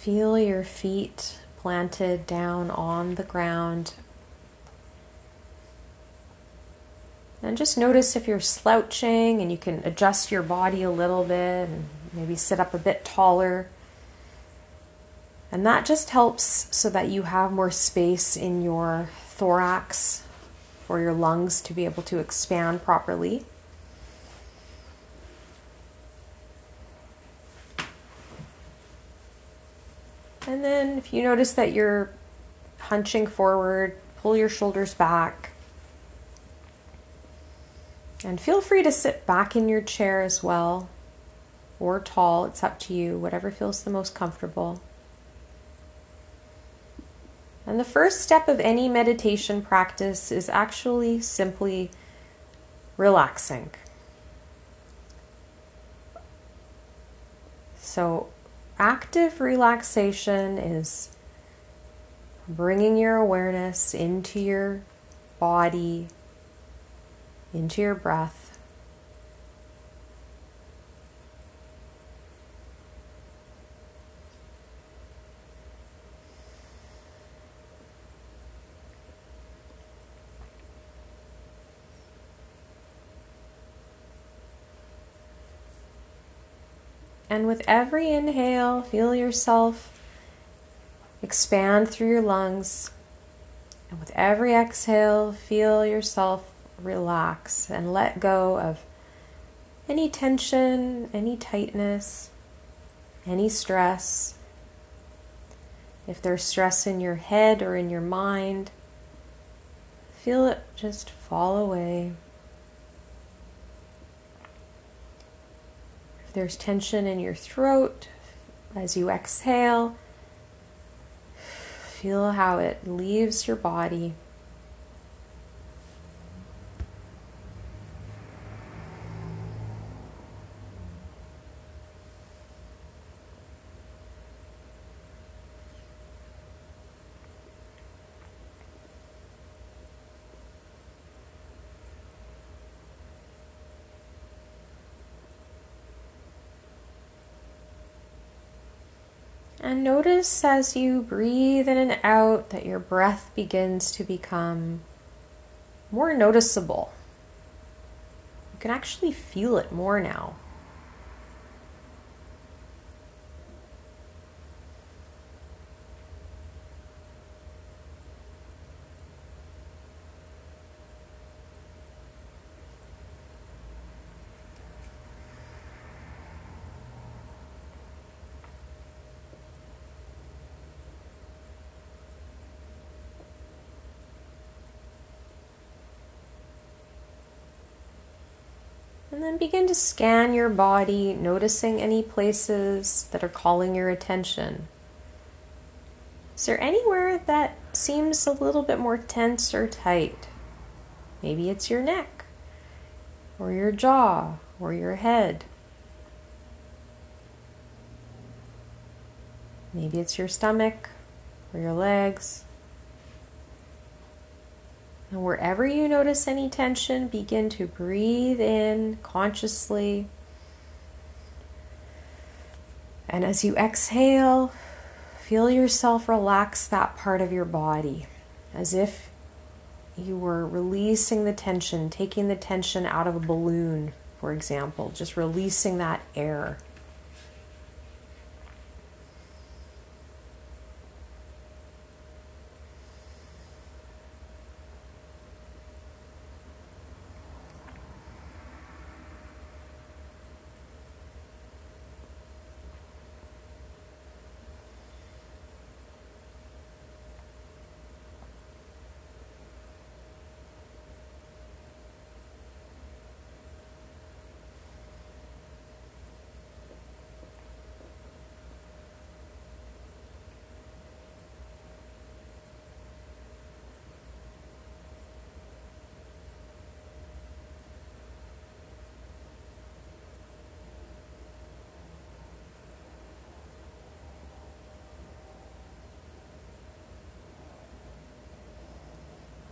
feel your feet planted down on the ground. And just notice if you're slouching and you can adjust your body a little bit and maybe sit up a bit taller. And that just helps so that you have more space in your thorax for your lungs to be able to expand properly. And then if you notice that you're hunching forward, pull your shoulders back. And feel free to sit back in your chair as well, or tall, it's up to you, whatever feels the most comfortable. And the first step of any meditation practice is actually simply relaxing. So, active relaxation is bringing your awareness into your body, into your breath. And with every inhale, feel yourself expand through your lungs. And with every exhale, feel yourself relax and let go of any tension, any tightness, any stress. If there's stress in your head or in your mind, feel it just fall away. There's tension in your throat as you exhale, feel how it leaves your body. And notice as you breathe in and out that your breath begins to become more noticeable. You can actually feel it more now. And then begin to scan your body, noticing any places that are calling your attention. Is there anywhere that seems a little bit more tense or tight? Maybe it's your neck, or your jaw, or your head. Maybe it's your stomach, or your legs. And wherever you notice any tension, begin to breathe in consciously. And as you exhale, feel yourself relax that part of your body as if you were releasing the tension, taking the tension out of a balloon, for example, just releasing that air.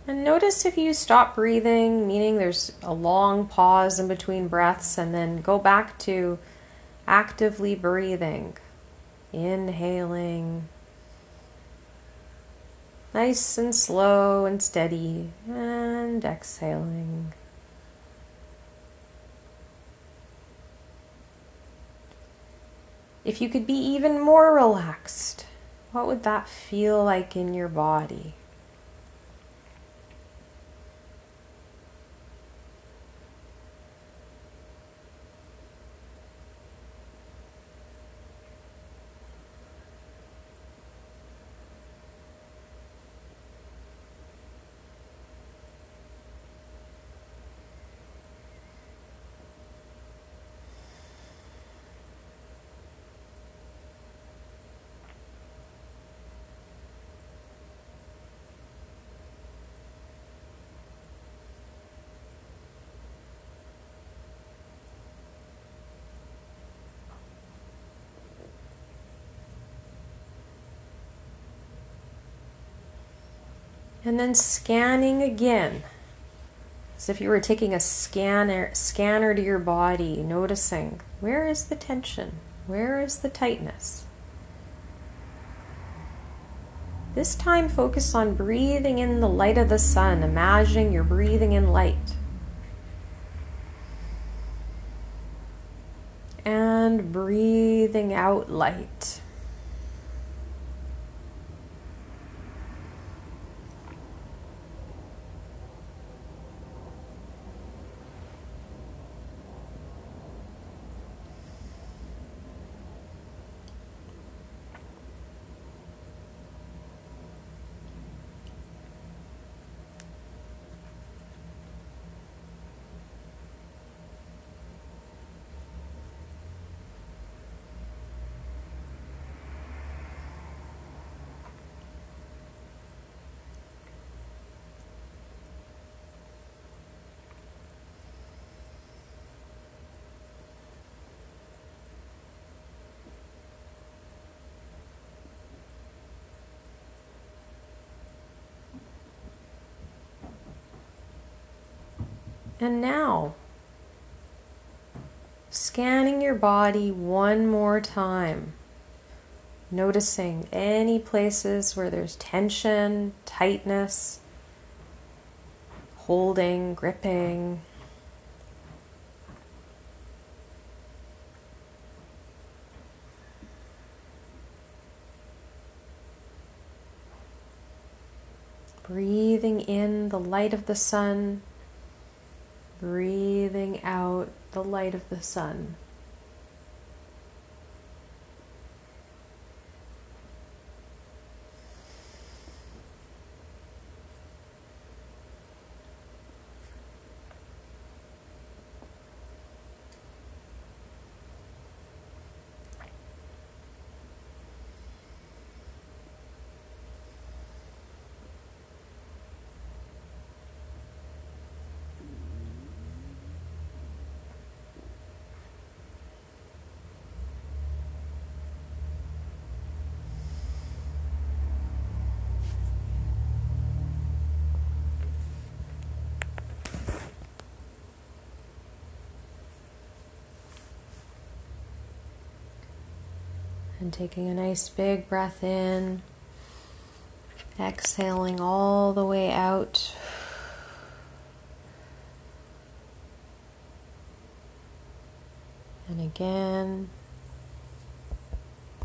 And notice if you stop breathing, meaning there's a long pause in between breaths, and then go back to actively breathing. Inhaling. Nice and slow and steady. And exhaling. If you could be even more relaxed, what would that feel like in your body? And then scanning again. As if you were taking a scanner scanner to your body, noticing where is the tension? Where is the tightness? This time focus on breathing in the light of the sun, imagining you're breathing in light. And breathing out light. And now, scanning your body one more time, noticing any places where there's tension, tightness, holding, gripping. Breathing in the light of the sun breathing out the light of the sun. And taking a nice big breath in, exhaling all the way out. And again,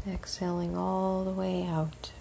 exhaling all the way out.